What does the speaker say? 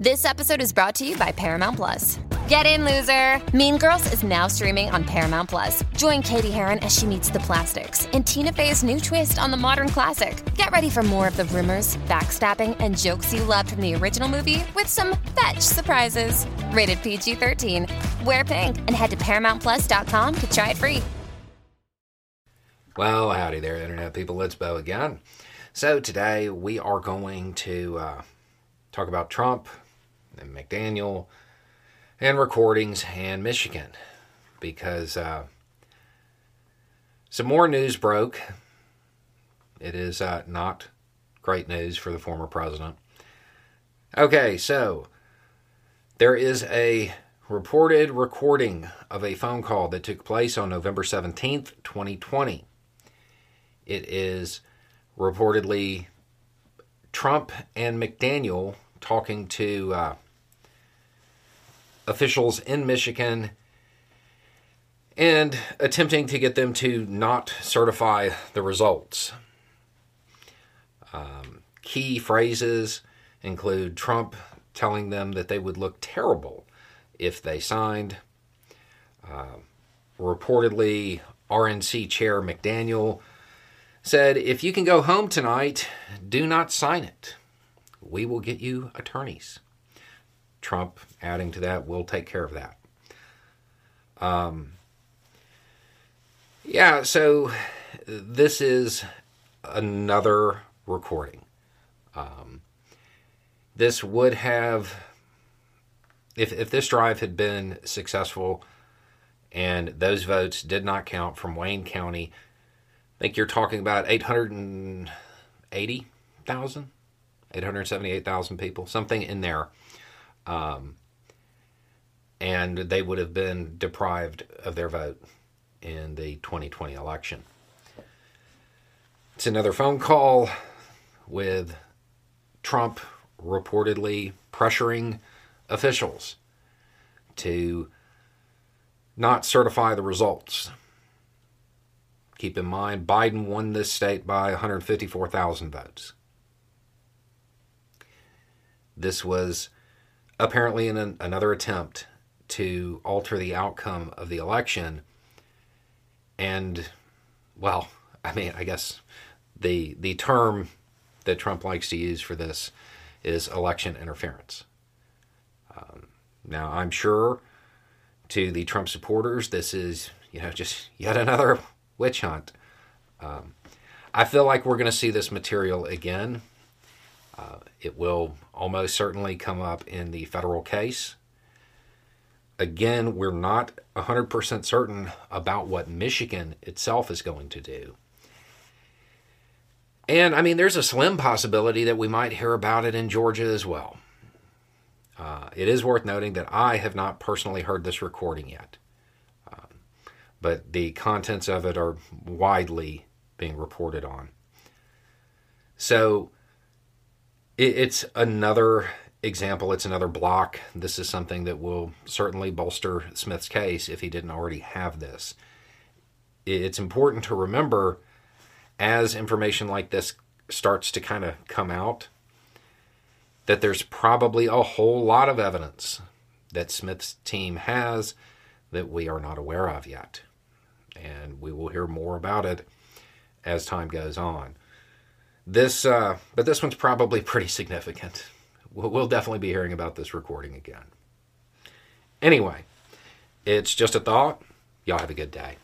This episode is brought to you by Paramount Plus. Get in, loser! Mean Girls is now streaming on Paramount Plus. Join Cady Heron as she meets the plastics in Tina Fey's new twist on the modern classic. Get ready for more of the rumors, backstabbing, and jokes you loved from the original movie with some fetch surprises. Rated PG 13. Wear pink and head to ParamountPlus.com to try it free. Well, howdy there, Internet people. It's Beau again. So, today we are going to uh, talk about Trump and McDaniel and recordings and Michigan because uh, some more news broke. It is uh, not great news for the former president. Okay, so there is a reported recording of a phone call that took place on November 17th, 2020. It is reportedly Trump and McDaniel talking to uh, officials in Michigan and attempting to get them to not certify the results. Um, key phrases include Trump telling them that they would look terrible if they signed. Uh, reportedly, RNC Chair McDaniel said, If you can go home tonight, do not sign it. We will get you attorneys. Trump adding to that, we'll take care of that. Um, yeah, so this is another recording. Um, this would have, if, if this drive had been successful and those votes did not count from Wayne County, I think you're talking about 880,000, 878,000 people, something in there. Um, and they would have been deprived of their vote in the 2020 election. It's another phone call with Trump reportedly pressuring officials to not certify the results. Keep in mind, Biden won this state by 154,000 votes. This was apparently in an, another attempt to alter the outcome of the election. And, well, I mean, I guess the the term that Trump likes to use for this is election interference. Um, now, I'm sure to the Trump supporters, this is you know just yet another witch hunt. Um, I feel like we're going to see this material again. Uh, it will almost certainly come up in the federal case. Again, we're not 100% certain about what Michigan itself is going to do. And I mean, there's a slim possibility that we might hear about it in Georgia as well. Uh, it is worth noting that I have not personally heard this recording yet, um, but the contents of it are widely being reported on. So it's another example, it's another block. This is something that will certainly bolster Smith's case if he didn't already have this. It's important to remember as information like this starts to kind of come out that there's probably a whole lot of evidence that Smith's team has that we are not aware of yet. And we will hear more about it as time goes on. This, uh, but this one's probably pretty significant. We'll, we'll definitely be hearing about this recording again. Anyway, it's just a thought. Y'all have a good day.